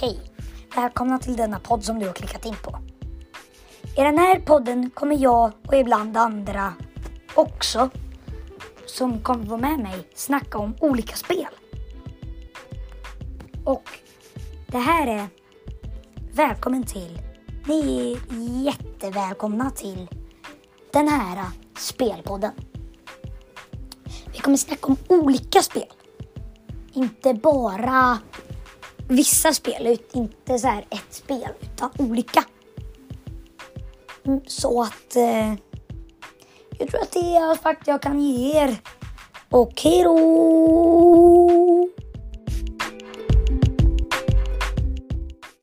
Hej! Välkomna till denna podd som du har klickat in på. I den här podden kommer jag och ibland andra också som kommer vara med mig snacka om olika spel. Och det här är välkommen till, ni är jättevälkomna till den här spelpodden. Vi kommer snacka om olika spel. Inte bara vissa spel, inte så här ett spel, utan olika. Mm, så att eh, jag tror att det är allt jag kan ge er. Och hejdå!